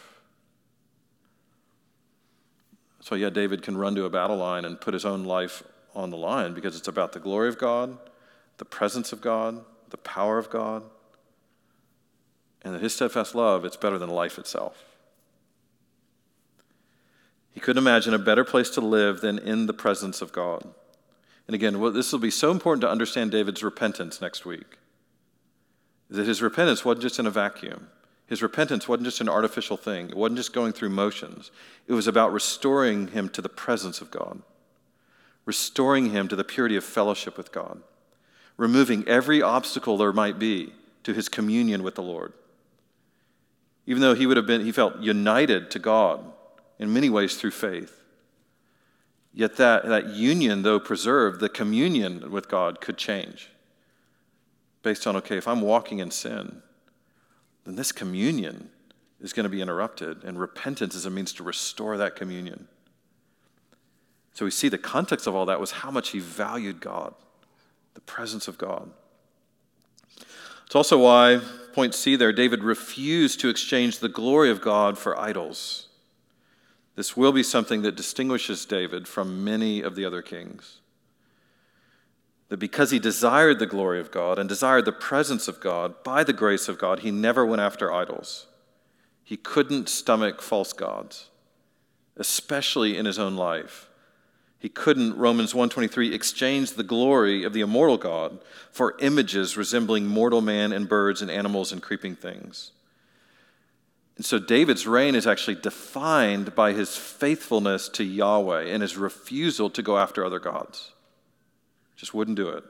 So, yeah, David can run to a battle line and put his own life on the line because it's about the glory of God, the presence of God, the power of God, and that his steadfast love, it's better than life itself. He couldn't imagine a better place to live than in the presence of God. And again, this will be so important to understand David's repentance next week. That his repentance wasn't just in a vacuum. His repentance wasn't just an artificial thing. It wasn't just going through motions. It was about restoring him to the presence of God, restoring him to the purity of fellowship with God, removing every obstacle there might be to his communion with the Lord. Even though he would have been, he felt united to God in many ways through faith. Yet that, that union, though preserved, the communion with God could change based on, okay, if I'm walking in sin, then this communion is going to be interrupted, and repentance is a means to restore that communion. So we see the context of all that was how much he valued God, the presence of God. It's also why, point C there, David refused to exchange the glory of God for idols. This will be something that distinguishes David from many of the other kings. That because he desired the glory of God and desired the presence of God by the grace of God, he never went after idols. He couldn't stomach false gods, especially in his own life. He couldn't, Romans 1:23, exchange the glory of the immortal God for images resembling mortal man and birds and animals and creeping things. And so David's reign is actually defined by his faithfulness to Yahweh and his refusal to go after other gods. Just wouldn't do it.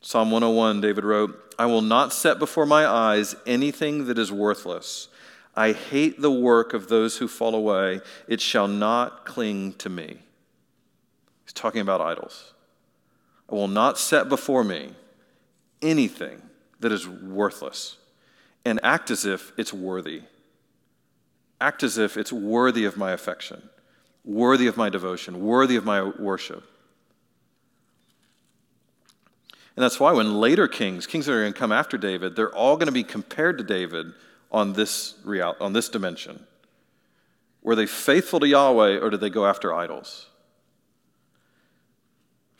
Psalm 101, David wrote, I will not set before my eyes anything that is worthless. I hate the work of those who fall away. It shall not cling to me. He's talking about idols. I will not set before me anything that is worthless and act as if it's worthy. Act as if it's worthy of my affection, worthy of my devotion, worthy of my worship. And that's why when later kings, kings that are going to come after David, they're all going to be compared to David on this, real, on this dimension. Were they faithful to Yahweh or did they go after idols?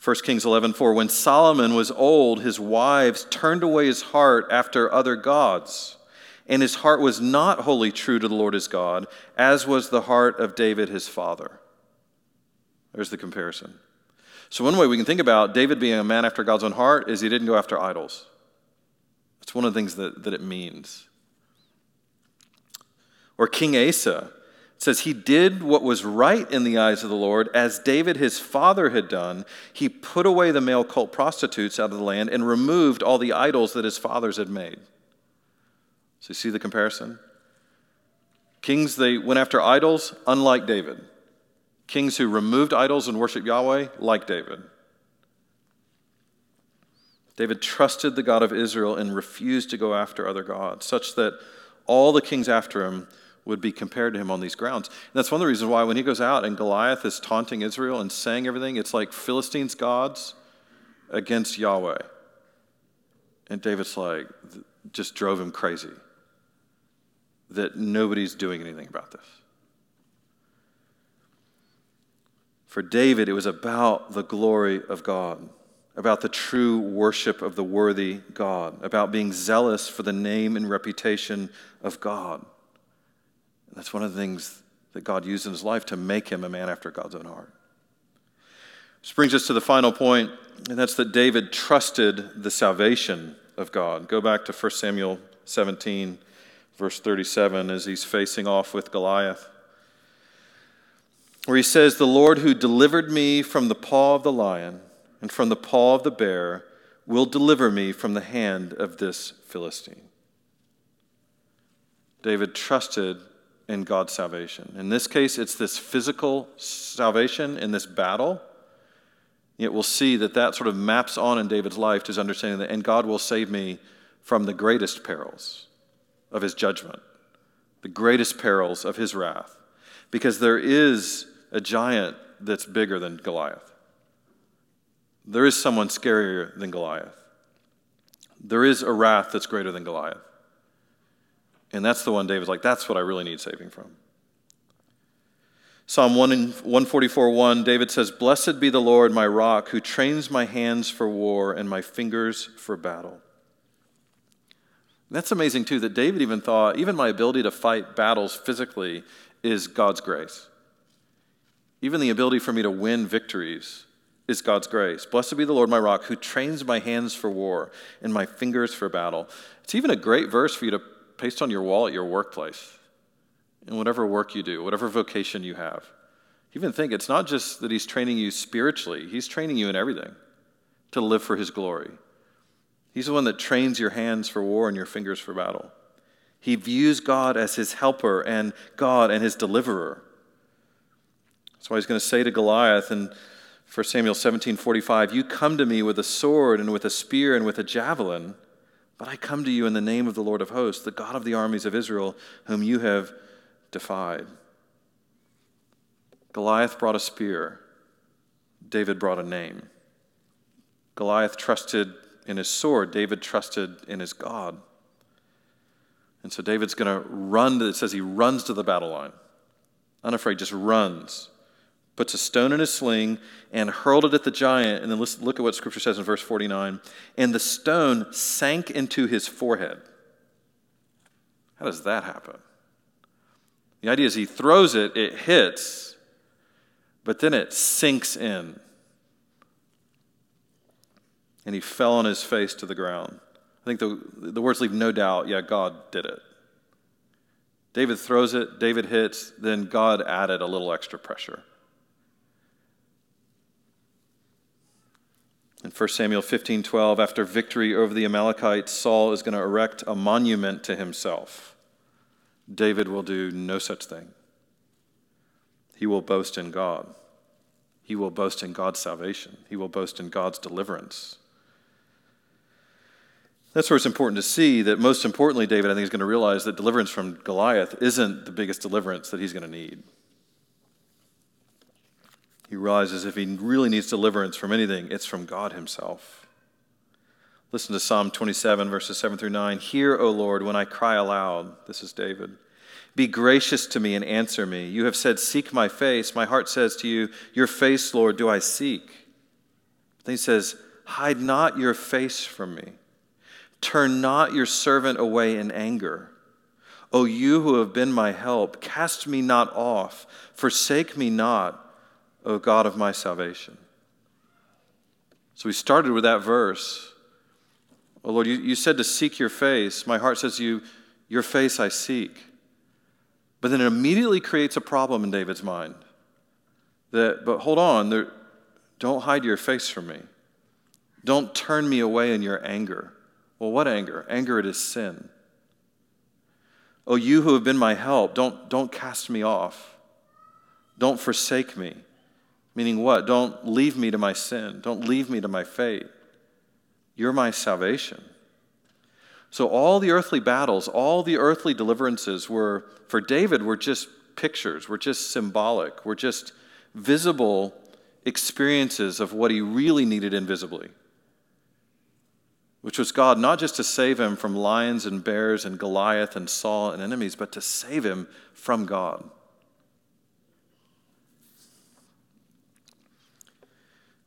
1 Kings 11:4 When Solomon was old his wives turned away his heart after other gods and his heart was not wholly true to the Lord his God as was the heart of David his father. There's the comparison. So one way we can think about David being a man after God's own heart is he didn't go after idols. That's one of the things that, that it means. Or King Asa says he did what was right in the eyes of the Lord, as David his father had done. He put away the male cult prostitutes out of the land and removed all the idols that his fathers had made. So you see the comparison? Kings, they went after idols, unlike David. Kings who removed idols and worshiped Yahweh, like David. David trusted the God of Israel and refused to go after other gods, such that all the kings after him would be compared to him on these grounds. And that's one of the reasons why when he goes out and Goliath is taunting Israel and saying everything, it's like Philistines' gods against Yahweh. And David's like, just drove him crazy that nobody's doing anything about this. For David, it was about the glory of God, about the true worship of the worthy God, about being zealous for the name and reputation of God. That's one of the things that God used in his life to make him a man after God's own heart. This brings us to the final point, and that's that David trusted the salvation of God. Go back to 1 Samuel 17, verse 37, as he's facing off with Goliath, where he says, The Lord who delivered me from the paw of the lion and from the paw of the bear will deliver me from the hand of this Philistine. David trusted in God's salvation. In this case, it's this physical salvation in this battle. Yet we'll see that that sort of maps on in David's life to his understanding that, and God will save me from the greatest perils of his judgment, the greatest perils of his wrath, because there is a giant that's bigger than Goliath. There is someone scarier than Goliath. There is a wrath that's greater than Goliath. And that's the one David's like, that's what I really need saving from. Psalm 144 1, David says, Blessed be the Lord, my rock, who trains my hands for war and my fingers for battle. That's amazing, too, that David even thought, even my ability to fight battles physically is God's grace. Even the ability for me to win victories is God's grace. Blessed be the Lord, my rock, who trains my hands for war and my fingers for battle. It's even a great verse for you to paste on your wall at your workplace, in whatever work you do, whatever vocation you have. Even think it's not just that He's training you spiritually, He's training you in everything to live for His glory. He's the one that trains your hands for war and your fingers for battle. He views God as His helper and God and His deliverer. That's why he's going to say to Goliath in 1 Samuel 17 45, You come to me with a sword and with a spear and with a javelin, but I come to you in the name of the Lord of hosts, the God of the armies of Israel, whom you have defied. Goliath brought a spear, David brought a name. Goliath trusted in his sword, David trusted in his God. And so David's going to run, to, it says he runs to the battle line. Unafraid, just runs. Puts a stone in his sling and hurled it at the giant. And then listen, look at what scripture says in verse 49. And the stone sank into his forehead. How does that happen? The idea is he throws it, it hits, but then it sinks in. And he fell on his face to the ground. I think the, the words leave no doubt yeah, God did it. David throws it, David hits, then God added a little extra pressure. In 1 Samuel 15 12, after victory over the Amalekites, Saul is going to erect a monument to himself. David will do no such thing. He will boast in God. He will boast in God's salvation. He will boast in God's deliverance. That's where it's important to see that most importantly, David, I think, is going to realize that deliverance from Goliath isn't the biggest deliverance that he's going to need. He realizes if he really needs deliverance from anything, it's from God himself. Listen to Psalm 27, verses 7 through 9. Hear, O Lord, when I cry aloud. This is David. Be gracious to me and answer me. You have said, Seek my face. My heart says to you, Your face, Lord, do I seek. Then he says, Hide not your face from me. Turn not your servant away in anger. O you who have been my help, cast me not off, forsake me not, O God of my salvation. So we started with that verse. Oh Lord, you, you said to seek your face. My heart says you, Your face I seek. But then it immediately creates a problem in David's mind. That, but hold on, there, don't hide your face from me. Don't turn me away in your anger. Well, what anger? Anger at his sin. Oh, you who have been my help, don't, don't cast me off. Don't forsake me. Meaning what? Don't leave me to my sin. Don't leave me to my fate. You're my salvation. So all the earthly battles, all the earthly deliverances were, for David, were just pictures, were just symbolic, were just visible experiences of what he really needed invisibly which was God not just to save him from lions and bears and Goliath and Saul and enemies, but to save him from God.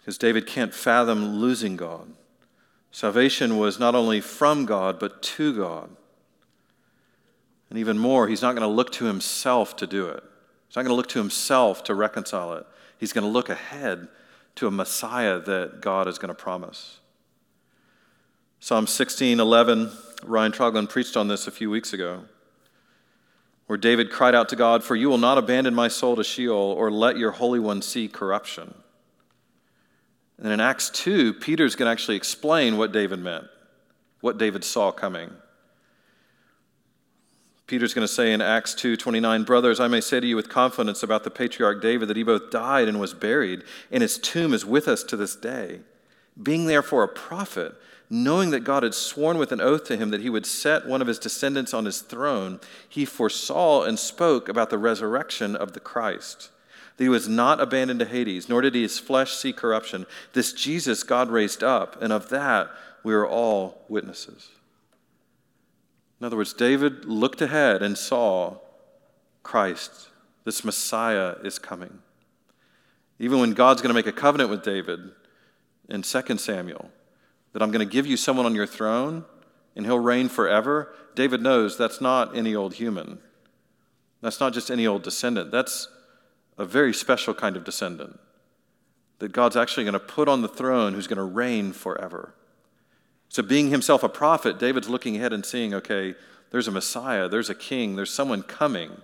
Because David can't fathom losing God. Salvation was not only from God, but to God. And even more, he's not going to look to himself to do it. He's not going to look to himself to reconcile it. He's going to look ahead to a Messiah that God is going to promise. Psalm 16, 11, Ryan Troglin preached on this a few weeks ago, where David cried out to God, For you will not abandon my soul to Sheol or let your Holy One see corruption. And in Acts 2, Peter's going to actually explain what David meant, what David saw coming. Peter's going to say in Acts 2:29, "Brothers, I may say to you with confidence about the patriarch David that he both died and was buried, and his tomb is with us to this day. Being therefore a prophet, knowing that God had sworn with an oath to him that he would set one of his descendants on his throne, he foresaw and spoke about the resurrection of the Christ. That he was not abandoned to Hades, nor did his flesh see corruption. This Jesus God raised up, and of that we are all witnesses. In other words, David looked ahead and saw Christ. This Messiah is coming. Even when God's going to make a covenant with David in 2 Samuel, that I'm going to give you someone on your throne and he'll reign forever, David knows that's not any old human. That's not just any old descendant. That's a very special kind of descendant that God's actually going to put on the throne who's going to reign forever. So, being himself a prophet, David's looking ahead and seeing, okay, there's a Messiah, there's a king, there's someone coming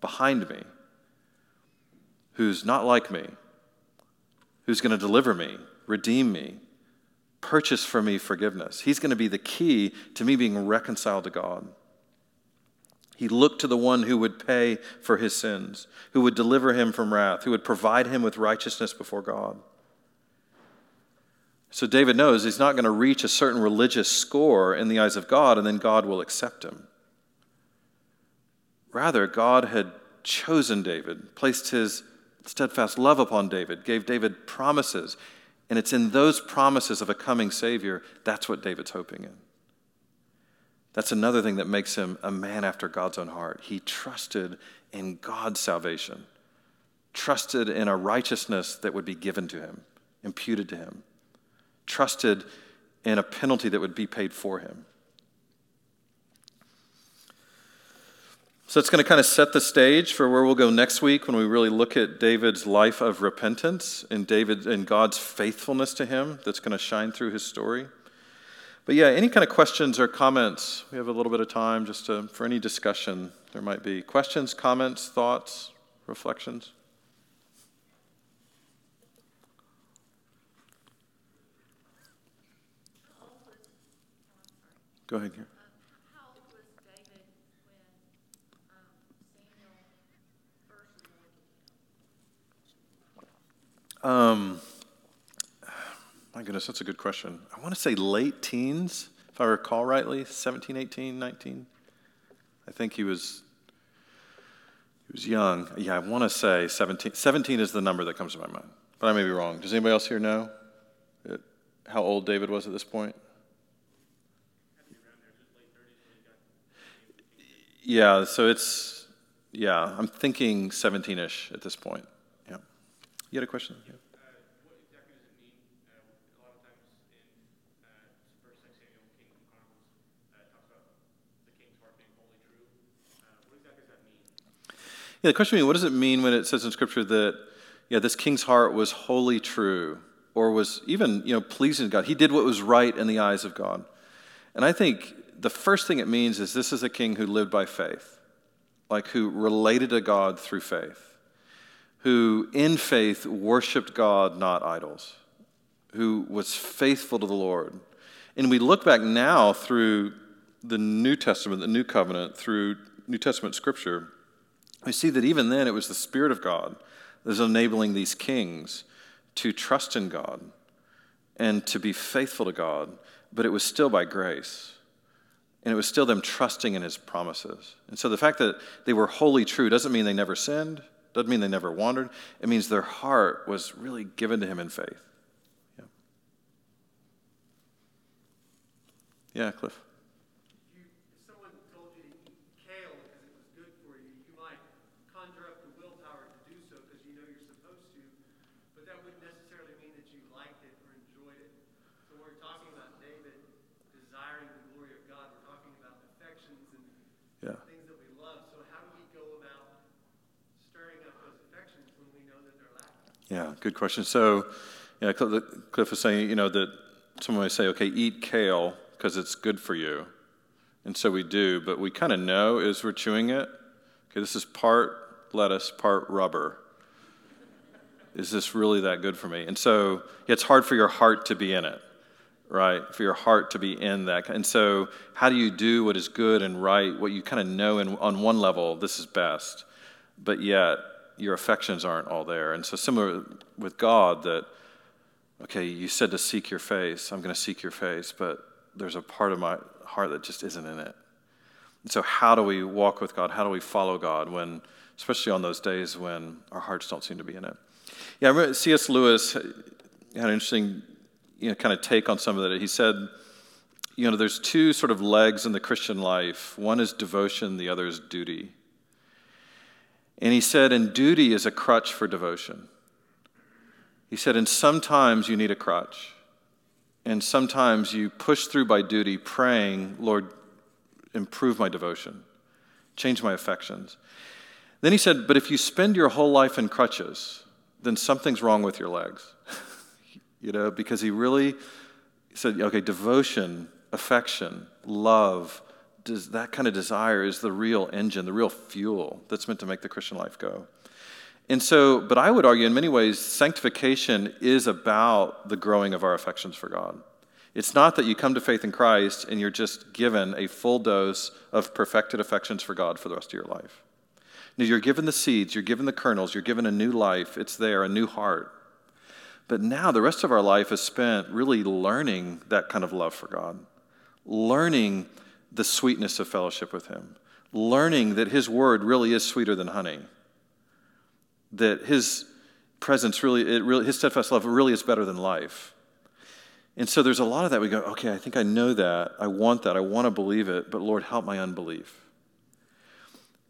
behind me who's not like me, who's going to deliver me, redeem me, purchase for me forgiveness. He's going to be the key to me being reconciled to God. He looked to the one who would pay for his sins, who would deliver him from wrath, who would provide him with righteousness before God. So David knows he's not going to reach a certain religious score in the eyes of God and then God will accept him. Rather, God had chosen David, placed his steadfast love upon David, gave David promises. And it's in those promises of a coming Savior, that's what David's hoping in. That's another thing that makes him a man after God's own heart. He trusted in God's salvation, trusted in a righteousness that would be given to him, imputed to him, trusted in a penalty that would be paid for him. So it's going to kind of set the stage for where we'll go next week when we really look at David's life of repentance and David and God's faithfulness to him that's going to shine through his story. But yeah, any kind of questions or comments? We have a little bit of time just to, for any discussion there might be. Questions, comments, thoughts, reflections? Go ahead, here. Um, my goodness, that's a good question. I want to say late teens, if I recall rightly, 17, 18, 19. I think he was he was young. Yeah, I want to say 17. 17 is the number that comes to my mind, but I may be wrong. Does anybody else here know uh, how old David was at this point? Yeah, so it's yeah, I'm thinking 17ish at this point. Yeah, you had a question? Yeah. Yeah, the question is, what does it mean when it says in Scripture that, yeah, this king's heart was wholly true, or was even, you know, pleasing to God? He did what was right in the eyes of God. And I think the first thing it means is this is a king who lived by faith, like who related to God through faith who in faith worshiped God, not idols, who was faithful to the Lord. And we look back now through the New Testament, the New Covenant, through New Testament scripture, we see that even then it was the Spirit of God that was enabling these kings to trust in God and to be faithful to God, but it was still by grace. And it was still them trusting in his promises. And so the fact that they were wholly true doesn't mean they never sinned. Doesn't mean they never wandered. It means their heart was really given to him in faith. Yeah, yeah Cliff. Yeah, good question. So, yeah, Cliff was saying, you know, that someone may say, okay, eat kale because it's good for you. And so we do, but we kind of know as we're chewing it, okay, this is part lettuce, part rubber. Is this really that good for me? And so it's hard for your heart to be in it, right? For your heart to be in that. And so, how do you do what is good and right, what you kind of know in, on one level, this is best, but yet your affections aren't all there. And so, similar with God, that, okay, you said to seek your face. I'm going to seek your face, but there's a part of my heart that just isn't in it. And so, how do we walk with God? How do we follow God when, especially on those days when our hearts don't seem to be in it? Yeah, I remember C.S. Lewis had an interesting, you know, kind of take on some of that. He said, you know, there's two sort of legs in the Christian life. One is devotion, the other is duty. And he said, and duty is a crutch for devotion. He said, and sometimes you need a crutch. And sometimes you push through by duty, praying, Lord, improve my devotion, change my affections. Then he said, but if you spend your whole life in crutches, then something's wrong with your legs. you know, because he really said, okay, devotion, affection, love, does that kind of desire is the real engine, the real fuel that's meant to make the Christian life go. And so, but I would argue in many ways, sanctification is about the growing of our affections for God. It's not that you come to faith in Christ and you're just given a full dose of perfected affections for God for the rest of your life. No, you're given the seeds, you're given the kernels, you're given a new life. It's there, a new heart. But now the rest of our life is spent really learning that kind of love for God, learning the sweetness of fellowship with Him, learning that His word really is sweeter than honey, that His presence really, it really His steadfast love really is better than life. And so there's a lot of that. We go, okay, I think I know that. I want that. I want to believe it, but Lord, help my unbelief.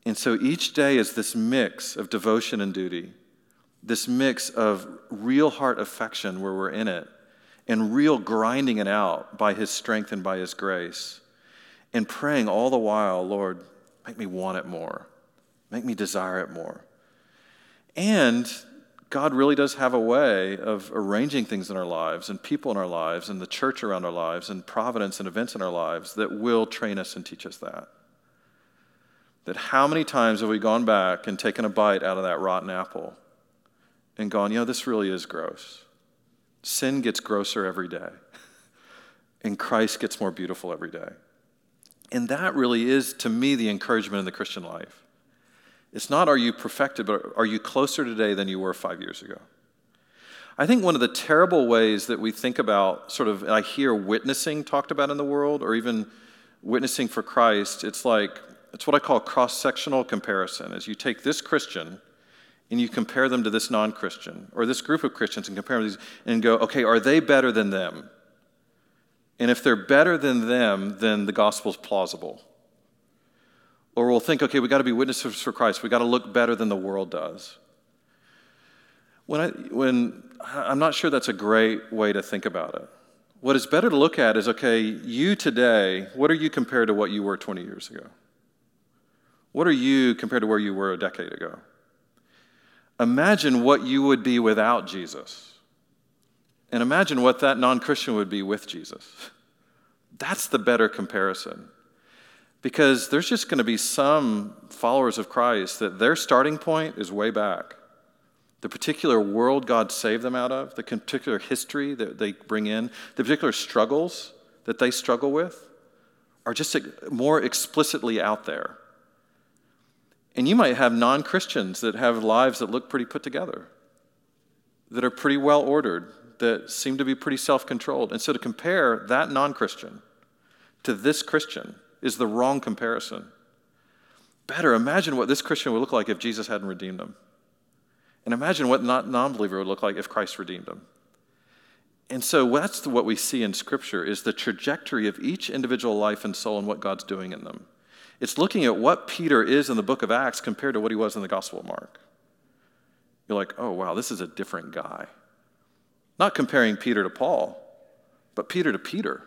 And so each day is this mix of devotion and duty, this mix of real heart affection where we're in it, and real grinding it out by His strength and by His grace, and praying all the while, Lord, make me want it more, make me desire it more. And God really does have a way of arranging things in our lives and people in our lives and the church around our lives and providence and events in our lives that will train us and teach us that. That how many times have we gone back and taken a bite out of that rotten apple and gone, you know, this really is gross. Sin gets grosser every day, and Christ gets more beautiful every day. And that really is, to me, the encouragement in the Christian life it's not are you perfected, but are you closer today than you were five years ago? I think one of the terrible ways that we think about sort of, I hear witnessing talked about in the world, or even witnessing for Christ, it's like, it's what I call cross sectional comparison. Is you take this Christian and you compare them to this non Christian, or this group of Christians and compare these and go, okay, are they better than them? And if they're better than them, then the gospel's plausible. Or we'll think, okay, we got to be witnesses for Christ. We got to look better than the world does. When, I, when I'm not sure that's a great way to think about it. What is better to look at is, okay, you today, what are you compared to what you were 20 years ago? What are you compared to where you were a decade ago? Imagine what you would be without Jesus. And imagine what that non Christian would be with Jesus. That's the better comparison. Because there's just going to be some followers of Christ that their starting point is way back. The particular world God saved them out of, the particular history that they bring in, the particular struggles that they struggle with are just more explicitly out there. And you might have non Christians that have lives that look pretty put together, that are pretty well ordered, that seem to be pretty self controlled. And so to compare that non Christian to this Christian is the wrong comparison. Better, imagine what this Christian would look like if Jesus hadn't redeemed him. And imagine what non believer would look like if Christ redeemed him. And so that's what we see in Scripture is the trajectory of each individual life and soul and what God's doing in them. It's looking at what Peter is in the book of Acts compared to what he was in the Gospel of Mark. You're like, oh, wow, this is a different guy. Not comparing Peter to Paul, but Peter to Peter.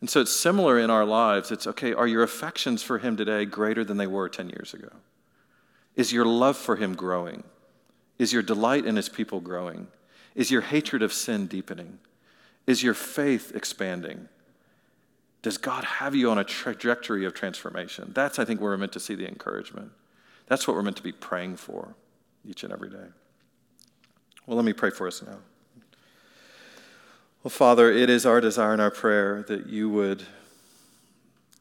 And so it's similar in our lives. It's okay, are your affections for Him today greater than they were 10 years ago? Is your love for Him growing? Is your delight in His people growing? Is your hatred of sin deepening? Is your faith expanding? Does God have you on a trajectory of transformation? That's, I think, where we're meant to see the encouragement. That's what we're meant to be praying for each and every day. Well, let me pray for us now. Well, Father, it is our desire and our prayer that you would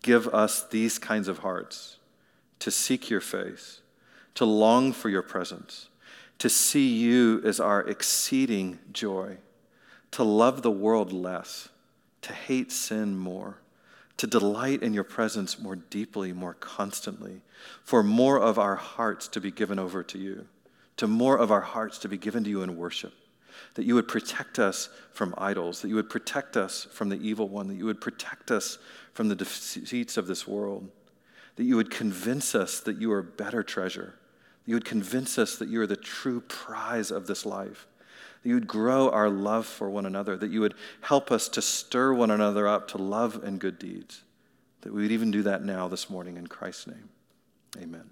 give us these kinds of hearts to seek your face, to long for your presence, to see you as our exceeding joy, to love the world less, to hate sin more, to delight in your presence more deeply, more constantly, for more of our hearts to be given over to you, to more of our hearts to be given to you in worship that you would protect us from idols, that you would protect us from the evil one, that you would protect us from the deceits of this world, that you would convince us that you are better treasure, that you would convince us that you are the true prize of this life, that you would grow our love for one another, that you would help us to stir one another up to love and good deeds, that we would even do that now this morning in Christ's name. Amen.